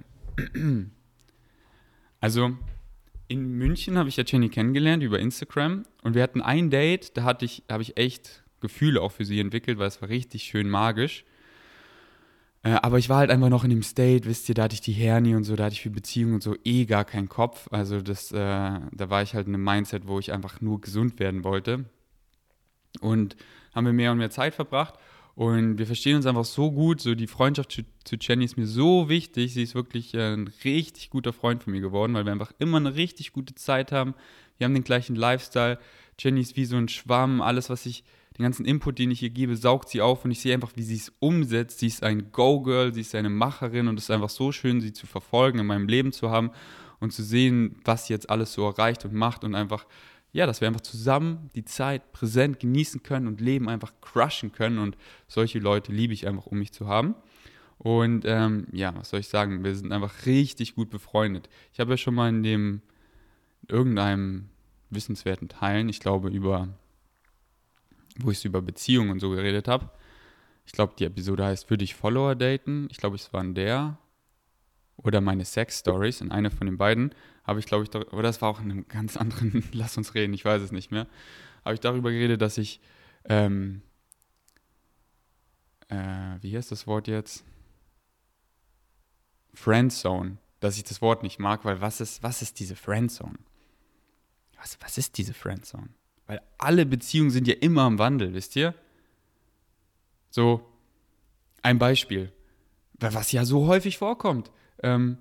Also in München habe ich ja Jenny kennengelernt über Instagram und wir hatten ein Date, da hatte ich, habe ich echt Gefühle auch für sie entwickelt, weil es war richtig schön magisch. Äh, aber ich war halt einfach noch in dem State, wisst ihr, da hatte ich die Hernie und so, da hatte ich für Beziehungen und so eh gar keinen Kopf. Also das, äh, da war ich halt in einem Mindset, wo ich einfach nur gesund werden wollte. Und haben wir mehr und mehr Zeit verbracht. Und wir verstehen uns einfach so gut. So die Freundschaft zu, zu Jenny ist mir so wichtig. Sie ist wirklich äh, ein richtig guter Freund von mir geworden, weil wir einfach immer eine richtig gute Zeit haben. Wir haben den gleichen Lifestyle. Jenny ist wie so ein Schwamm. Alles, was ich den ganzen Input, den ich ihr gebe, saugt sie auf und ich sehe einfach, wie sie es umsetzt. Sie ist ein Go-Girl, sie ist eine Macherin und es ist einfach so schön, sie zu verfolgen, in meinem Leben zu haben und zu sehen, was sie jetzt alles so erreicht und macht und einfach, ja, dass wir einfach zusammen die Zeit präsent genießen können und Leben einfach crushen können und solche Leute liebe ich einfach, um mich zu haben. Und ähm, ja, was soll ich sagen? Wir sind einfach richtig gut befreundet. Ich habe ja schon mal in dem irgendeinem wissenswerten Teilen, ich glaube über wo ich über Beziehungen und so geredet habe. Ich glaube, die Episode heißt Würde ich Follower daten? Ich glaube, es war in der. Oder meine Sex-Stories, in einer von den beiden, habe ich, glaube ich, oder es war auch in einem ganz anderen, lass uns reden, ich weiß es nicht mehr, habe ich darüber geredet, dass ich, ähm, äh, wie heißt das Wort jetzt? Friendzone, dass ich das Wort nicht mag, weil was ist, was ist diese Friendzone? Was, was ist diese Friendzone? Weil alle Beziehungen sind ja immer im Wandel, wisst ihr? So, ein Beispiel, was ja so häufig vorkommt. Ähm,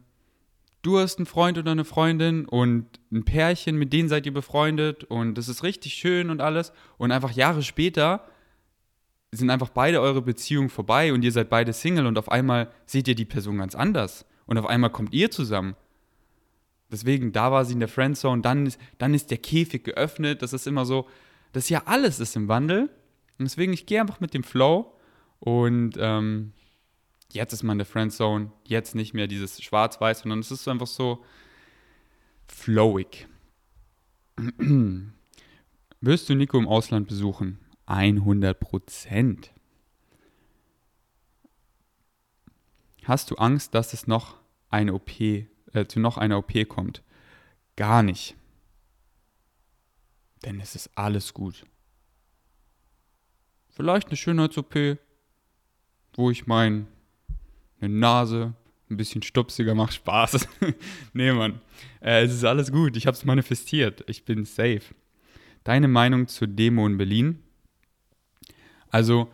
du hast einen Freund oder eine Freundin und ein Pärchen, mit denen seid ihr befreundet und das ist richtig schön und alles. Und einfach Jahre später sind einfach beide eure Beziehungen vorbei und ihr seid beide Single und auf einmal seht ihr die Person ganz anders. Und auf einmal kommt ihr zusammen. Deswegen, da war sie in der Friendzone, dann ist, dann ist der Käfig geöffnet. Das ist immer so, das ja alles ist im Wandel. Und deswegen, ich gehe einfach mit dem Flow und ähm, jetzt ist man in der Friendzone, jetzt nicht mehr dieses Schwarz-Weiß, sondern es ist einfach so flowig. Wirst du Nico im Ausland besuchen? 100 Prozent. Hast du Angst, dass es noch eine OP, äh, zu noch einer OP kommt? Gar nicht. Denn es ist alles gut. Vielleicht eine Schönheits-OP, wo ich mein eine Nase, ein bisschen stupsiger, macht Spaß. nee, Mann. Äh, es ist alles gut. Ich habe es manifestiert. Ich bin safe. Deine Meinung zur Demo in Berlin? Also,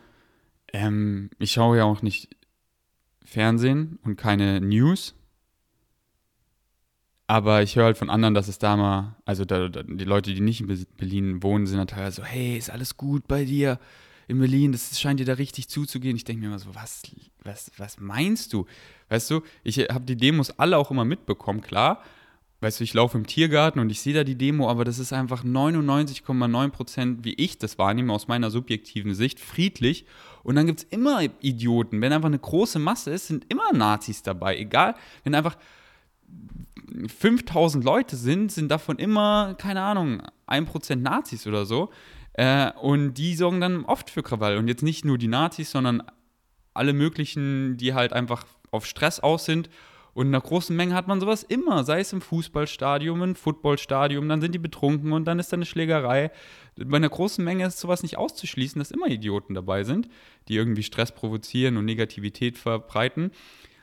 ähm, ich schaue ja auch nicht Fernsehen und keine News. Aber ich höre halt von anderen, dass es da mal, also da, da, die Leute, die nicht in Berlin wohnen, sind dann teilweise so, hey, ist alles gut bei dir? In Berlin, das scheint dir da richtig zuzugehen. Ich denke mir immer so, was, was, was meinst du? Weißt du, ich habe die Demos alle auch immer mitbekommen, klar. Weißt du, ich laufe im Tiergarten und ich sehe da die Demo, aber das ist einfach 99,9 Prozent, wie ich das wahrnehme, aus meiner subjektiven Sicht, friedlich. Und dann gibt es immer Idioten. Wenn einfach eine große Masse ist, sind immer Nazis dabei. Egal, wenn einfach 5000 Leute sind, sind davon immer, keine Ahnung, 1% Nazis oder so. Äh, und die sorgen dann oft für Krawall. Und jetzt nicht nur die Nazis, sondern alle möglichen, die halt einfach auf Stress aus sind. Und in einer großen Menge hat man sowas immer, sei es im Fußballstadion, im Footballstadion, dann sind die betrunken und dann ist da eine Schlägerei. Bei einer großen Menge ist sowas nicht auszuschließen, dass immer Idioten dabei sind, die irgendwie Stress provozieren und Negativität verbreiten.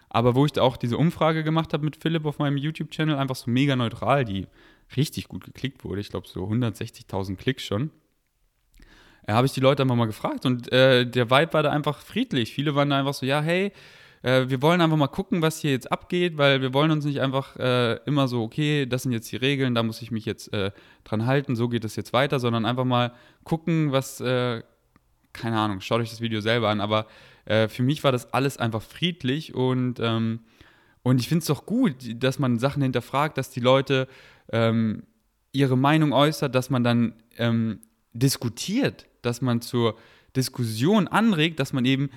Aber wo ich da auch diese Umfrage gemacht habe mit Philipp auf meinem YouTube-Channel, einfach so mega neutral, die richtig gut geklickt wurde, ich glaube so 160.000 Klicks schon, äh, habe ich die Leute einfach mal gefragt und äh, der Vibe war da einfach friedlich. Viele waren da einfach so, ja, hey, äh, wir wollen einfach mal gucken, was hier jetzt abgeht, weil wir wollen uns nicht einfach äh, immer so, okay, das sind jetzt die Regeln, da muss ich mich jetzt äh, dran halten, so geht es jetzt weiter, sondern einfach mal gucken, was, äh, keine Ahnung, schaut euch das Video selber an, aber für mich war das alles einfach friedlich und ähm, und ich finde es doch gut, dass man Sachen hinterfragt, dass die Leute ähm, ihre Meinung äußert, dass man dann ähm, diskutiert, dass man zur Diskussion anregt, dass man eben,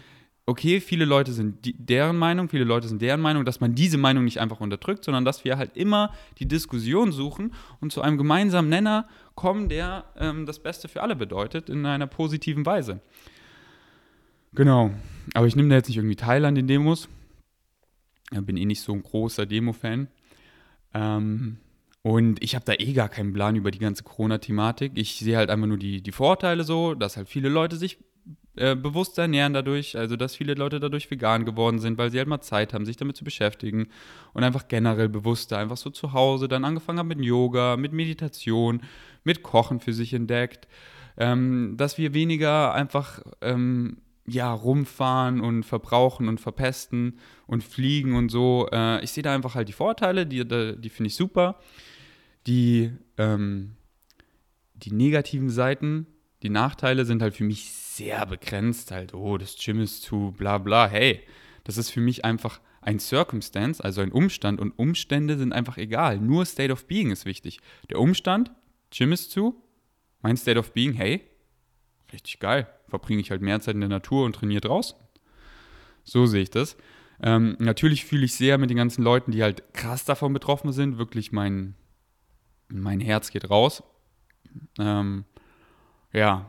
okay, viele Leute sind die, deren Meinung, viele Leute sind deren Meinung, dass man diese Meinung nicht einfach unterdrückt, sondern dass wir halt immer die Diskussion suchen und zu einem gemeinsamen Nenner kommen, der ähm, das Beste für alle bedeutet, in einer positiven Weise. Genau. Aber ich nehme da jetzt nicht irgendwie teil an den Demos. Ich bin eh nicht so ein großer Demo-Fan. Ähm, und ich habe da eh gar keinen Plan über die ganze Corona-Thematik. Ich sehe halt einfach nur die, die Vorteile so, dass halt viele Leute sich äh, bewusst ernähren dadurch, also dass viele Leute dadurch vegan geworden sind, weil sie halt mal Zeit haben, sich damit zu beschäftigen und einfach generell bewusster, einfach so zu Hause dann angefangen haben mit Yoga, mit Meditation, mit Kochen für sich entdeckt, ähm, dass wir weniger einfach ähm, ja, rumfahren und verbrauchen und verpesten und fliegen und so. Äh, ich sehe da einfach halt die Vorteile, die, die finde ich super die, ähm, die negativen Seiten, die Nachteile sind halt für mich sehr begrenzt. Halt, oh, das Gym ist zu, bla bla. Hey, das ist für mich einfach ein Circumstance, also ein Umstand und Umstände sind einfach egal. Nur State of Being ist wichtig. Der Umstand, Gym ist zu, mein State of Being, hey, richtig geil. Verbringe ich halt mehr Zeit in der Natur und trainiere draußen. So sehe ich das. Ähm, natürlich fühle ich sehr mit den ganzen Leuten, die halt krass davon betroffen sind, wirklich mein, mein Herz geht raus. Ähm, ja,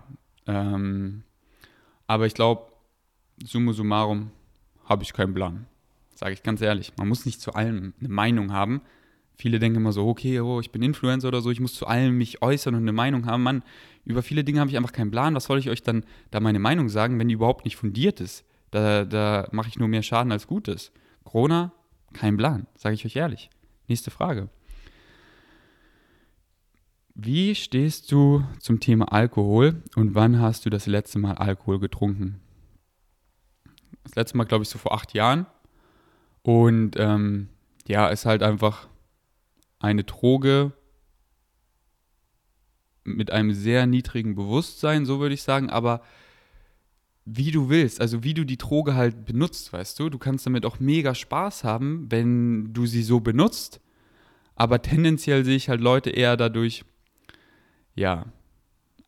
ähm, aber ich glaube, summa summarum habe ich keinen Plan. Sage ich ganz ehrlich. Man muss nicht zu allem eine Meinung haben. Viele denken immer so, okay, oh, ich bin Influencer oder so, ich muss zu allem mich äußern und eine Meinung haben. Mann, über viele Dinge habe ich einfach keinen Plan. Was soll ich euch dann da meine Meinung sagen, wenn die überhaupt nicht fundiert ist? Da, da mache ich nur mehr Schaden als Gutes. Corona, kein Plan, sage ich euch ehrlich. Nächste Frage. Wie stehst du zum Thema Alkohol und wann hast du das letzte Mal Alkohol getrunken? Das letzte Mal, glaube ich, so vor acht Jahren. Und ähm, ja, ist halt einfach eine Droge mit einem sehr niedrigen Bewusstsein, so würde ich sagen, aber wie du willst, also wie du die Droge halt benutzt, weißt du, du kannst damit auch mega Spaß haben, wenn du sie so benutzt, aber tendenziell sehe ich halt Leute eher dadurch, ja,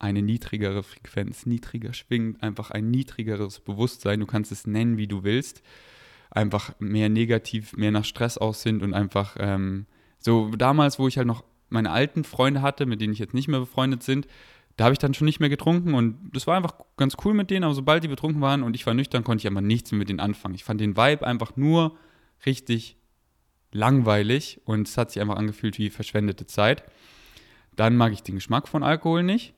eine niedrigere Frequenz, niedriger schwingt, einfach ein niedrigeres Bewusstsein, du kannst es nennen, wie du willst, einfach mehr negativ, mehr nach Stress aus sind und einfach ähm, so damals, wo ich halt noch meine alten Freunde hatte, mit denen ich jetzt nicht mehr befreundet sind, da habe ich dann schon nicht mehr getrunken und das war einfach ganz cool mit denen, aber sobald die betrunken waren und ich war nüchtern, konnte ich einfach nichts mehr mit denen anfangen. Ich fand den Vibe einfach nur richtig langweilig und es hat sich einfach angefühlt wie verschwendete Zeit. Dann mag ich den Geschmack von Alkohol nicht.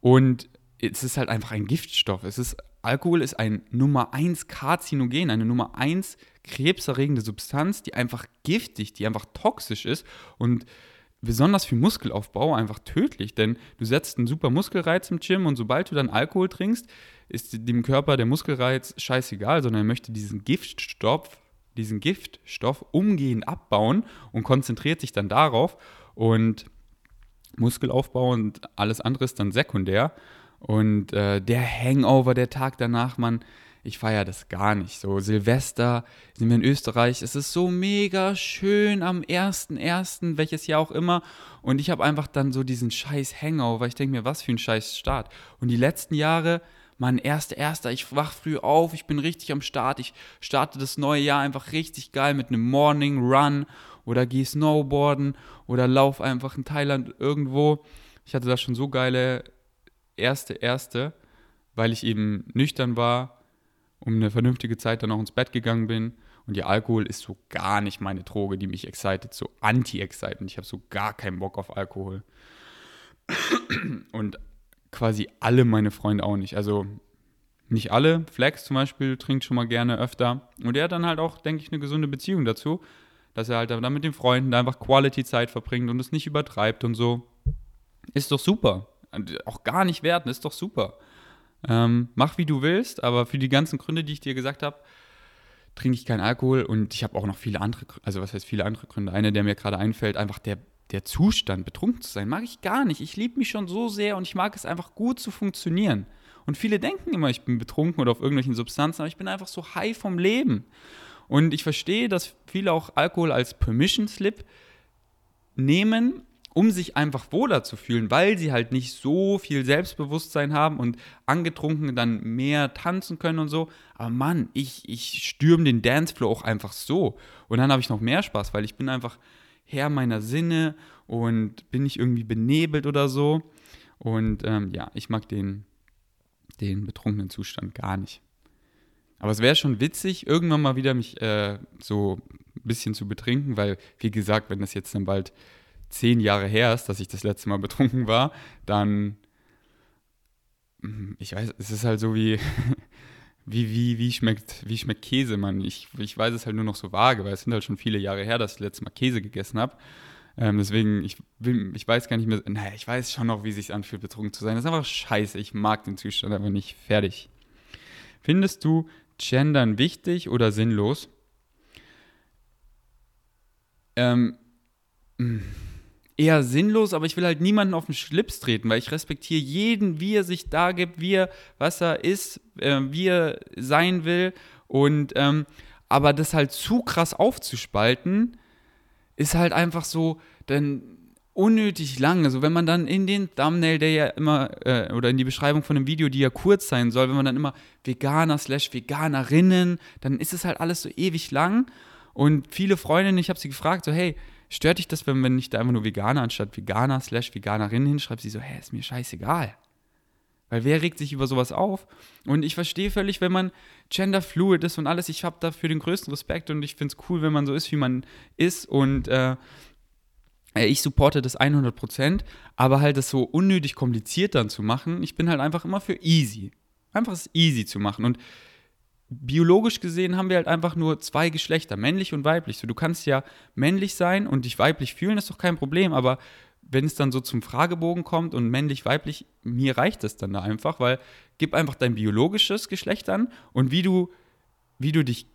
Und es ist halt einfach ein Giftstoff. Es ist Alkohol ist ein Nummer 1 Karzinogen, eine Nummer 1 krebserregende Substanz, die einfach giftig, die einfach toxisch ist und besonders für Muskelaufbau einfach tödlich, denn du setzt einen super Muskelreiz im Gym und sobald du dann Alkohol trinkst, ist dem Körper der Muskelreiz scheißegal, sondern er möchte diesen Giftstoff, diesen Giftstoff umgehend abbauen und konzentriert sich dann darauf. Und Muskelaufbau und alles andere ist dann sekundär und äh, der Hangover, der Tag danach, man, ich feiere das gar nicht. So Silvester sind wir in Österreich, es ist so mega schön am 1.1., welches Jahr auch immer. Und ich habe einfach dann so diesen scheiß Hangover. Ich denke mir, was für ein scheiß Start. Und die letzten Jahre, mein erster, erster, ich wach früh auf, ich bin richtig am Start. Ich starte das neue Jahr einfach richtig geil mit einem Morning Run oder gehe Snowboarden oder lauf einfach in Thailand irgendwo. Ich hatte da schon so geile erste, erste, weil ich eben nüchtern war, um eine vernünftige Zeit dann auch ins Bett gegangen bin. Und der Alkohol ist so gar nicht meine Droge, die mich excited, so anti-excited. Ich habe so gar keinen Bock auf Alkohol. Und quasi alle meine Freunde auch nicht. Also nicht alle. Flex zum Beispiel trinkt schon mal gerne öfter. Und er hat dann halt auch, denke ich, eine gesunde Beziehung dazu, dass er halt dann mit den Freunden einfach Quality-Zeit verbringt und es nicht übertreibt und so. Ist doch super auch gar nicht werten, ist doch super. Ähm, mach wie du willst, aber für die ganzen Gründe, die ich dir gesagt habe, trinke ich keinen Alkohol und ich habe auch noch viele andere, also was heißt viele andere Gründe. Einer, der mir gerade einfällt, einfach der, der Zustand, betrunken zu sein, mag ich gar nicht. Ich liebe mich schon so sehr und ich mag es einfach gut zu funktionieren. Und viele denken immer, ich bin betrunken oder auf irgendwelchen Substanzen, aber ich bin einfach so high vom Leben. Und ich verstehe, dass viele auch Alkohol als Permission Slip nehmen um sich einfach wohler zu fühlen, weil sie halt nicht so viel Selbstbewusstsein haben und angetrunken dann mehr tanzen können und so. Aber Mann, ich, ich stürme den Dancefloor auch einfach so. Und dann habe ich noch mehr Spaß, weil ich bin einfach Herr meiner Sinne und bin nicht irgendwie benebelt oder so. Und ähm, ja, ich mag den, den betrunkenen Zustand gar nicht. Aber es wäre schon witzig, irgendwann mal wieder mich äh, so ein bisschen zu betrinken, weil, wie gesagt, wenn das jetzt dann bald zehn Jahre her ist, dass ich das letzte Mal betrunken war, dann, hm, ich weiß, es ist halt so wie, wie, wie, wie, schmeckt, wie schmeckt Käse, man. Ich, ich weiß es halt nur noch so vage, weil es sind halt schon viele Jahre her, dass ich das letzte Mal Käse gegessen habe. Ähm, deswegen, ich, ich weiß gar nicht mehr, naja, ich weiß schon noch, wie es sich anfühlt, betrunken zu sein. Das ist einfach scheiße. Ich mag den Zustand aber nicht. Fertig. Findest du Gendern wichtig oder sinnlos? Ähm, hm eher sinnlos, aber ich will halt niemanden auf den Schlips treten, weil ich respektiere jeden, wie er sich da gibt, wie er, was er ist, äh, wie er sein will. Und ähm, aber das halt zu krass aufzuspalten, ist halt einfach so, dann unnötig lang. Also wenn man dann in den Thumbnail, der ja immer, äh, oder in die Beschreibung von einem Video, die ja kurz sein soll, wenn man dann immer Veganer slash Veganerinnen, dann ist es halt alles so ewig lang. Und viele Freundinnen, ich habe sie gefragt, so hey, Stört dich das, wenn, wenn ich da einfach nur Veganer anstatt Veganer slash Veganerin hinschreibe? Sie so, hä, ist mir scheißegal. Weil wer regt sich über sowas auf? Und ich verstehe völlig, wenn man genderfluid ist und alles. Ich habe dafür den größten Respekt und ich finde es cool, wenn man so ist, wie man ist. Und äh, äh ich supporte das 100%, aber halt das so unnötig kompliziert dann zu machen, ich bin halt einfach immer für easy. Einfach es easy zu machen. Und biologisch gesehen haben wir halt einfach nur zwei Geschlechter, männlich und weiblich. So, du kannst ja männlich sein und dich weiblich fühlen, ist doch kein Problem, aber wenn es dann so zum Fragebogen kommt und männlich, weiblich, mir reicht es dann da einfach, weil gib einfach dein biologisches Geschlecht an und wie du, wie du dich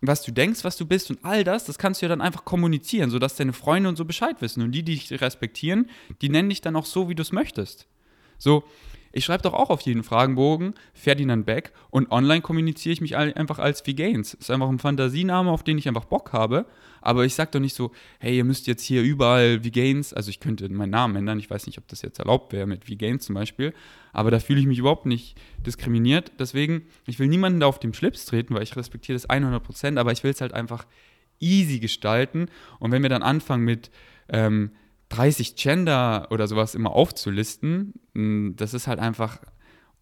was du denkst, was du bist und all das, das kannst du ja dann einfach kommunizieren, sodass deine Freunde und so Bescheid wissen. Und die, die dich respektieren, die nennen dich dann auch so, wie du es möchtest. So, ich schreibe doch auch auf jeden Fragenbogen Ferdinand Beck und online kommuniziere ich mich einfach als V-Gains. Ist einfach ein Fantasiename, auf den ich einfach Bock habe. Aber ich sage doch nicht so, hey, ihr müsst jetzt hier überall V-Gains, also ich könnte meinen Namen ändern, ich weiß nicht, ob das jetzt erlaubt wäre mit V-Gains zum Beispiel, aber da fühle ich mich überhaupt nicht diskriminiert. Deswegen, ich will niemanden da auf dem Schlips treten, weil ich respektiere das 100%, aber ich will es halt einfach easy gestalten. Und wenn wir dann anfangen mit, ähm, 30 Gender oder sowas immer aufzulisten, hm, das ist halt einfach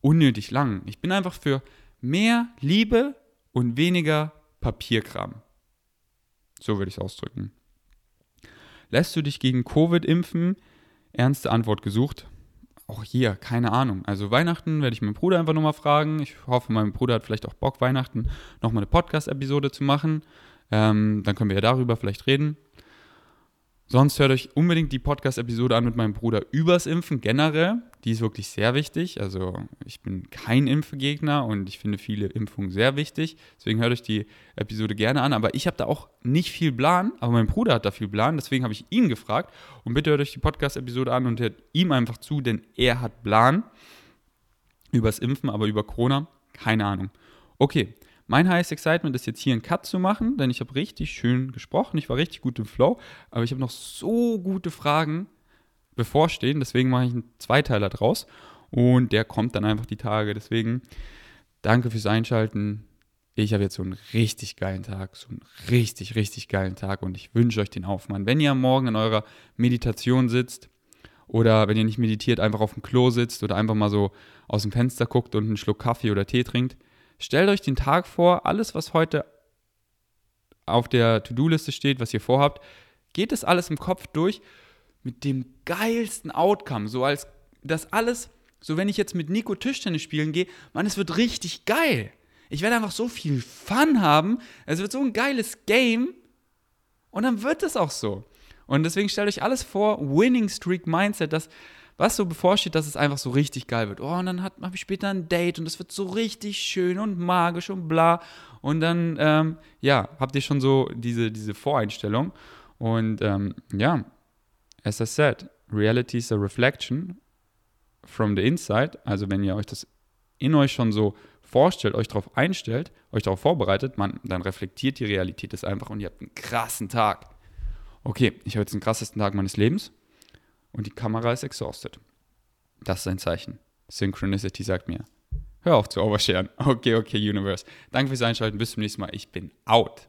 unnötig lang. Ich bin einfach für mehr Liebe und weniger Papierkram. So würde ich es ausdrücken. Lässt du dich gegen Covid impfen? Ernste Antwort gesucht. Auch hier, keine Ahnung. Also Weihnachten werde ich meinen Bruder einfach nochmal fragen. Ich hoffe, mein Bruder hat vielleicht auch Bock, Weihnachten nochmal eine Podcast-Episode zu machen. Ähm, dann können wir ja darüber vielleicht reden. Sonst hört euch unbedingt die Podcast-Episode an mit meinem Bruder übers Impfen generell. Die ist wirklich sehr wichtig. Also ich bin kein Impfgegner und ich finde viele Impfungen sehr wichtig. Deswegen hört euch die Episode gerne an. Aber ich habe da auch nicht viel Plan, aber mein Bruder hat da viel Plan. Deswegen habe ich ihn gefragt. Und bitte hört euch die Podcast-Episode an und hört ihm einfach zu, denn er hat Plan übers Impfen, aber über Corona keine Ahnung. Okay, mein highest excitement ist jetzt hier einen Cut zu machen, denn ich habe richtig schön gesprochen, ich war richtig gut im Flow, aber ich habe noch so gute Fragen bevorstehen, deswegen mache ich einen Zweiteiler draus und der kommt dann einfach die Tage. Deswegen danke fürs Einschalten. Ich habe jetzt so einen richtig geilen Tag, so einen richtig, richtig geilen Tag und ich wünsche euch den Aufmann. Wenn ihr am Morgen in eurer Meditation sitzt oder wenn ihr nicht meditiert, einfach auf dem Klo sitzt oder einfach mal so aus dem Fenster guckt und einen Schluck Kaffee oder Tee trinkt, Stellt euch den Tag vor, alles, was heute auf der To-Do-Liste steht, was ihr vorhabt, geht es alles im Kopf durch mit dem geilsten Outcome. So als das alles, so wenn ich jetzt mit Nico Tischtennis spielen gehe, man, es wird richtig geil. Ich werde einfach so viel Fun haben. Es wird so ein geiles Game. Und dann wird es auch so. Und deswegen stellt euch alles vor, Winning Streak Mindset, dass was so bevorsteht, dass es einfach so richtig geil wird. Oh, und dann habe ich später ein Date und es wird so richtig schön und magisch und bla. Und dann, ähm, ja, habt ihr schon so diese, diese Voreinstellung. Und ähm, ja, as I said, reality is a reflection from the inside. Also wenn ihr euch das in euch schon so vorstellt, euch darauf einstellt, euch darauf vorbereitet, man, dann reflektiert die Realität das einfach und ihr habt einen krassen Tag. Okay, ich habe jetzt den krassesten Tag meines Lebens und die Kamera ist exhausted. Das ist ein Zeichen. Synchronicity sagt mir, hör auf zu oversharen. Okay, okay, Universe. Danke fürs Einschalten. Bis zum nächsten Mal. Ich bin out.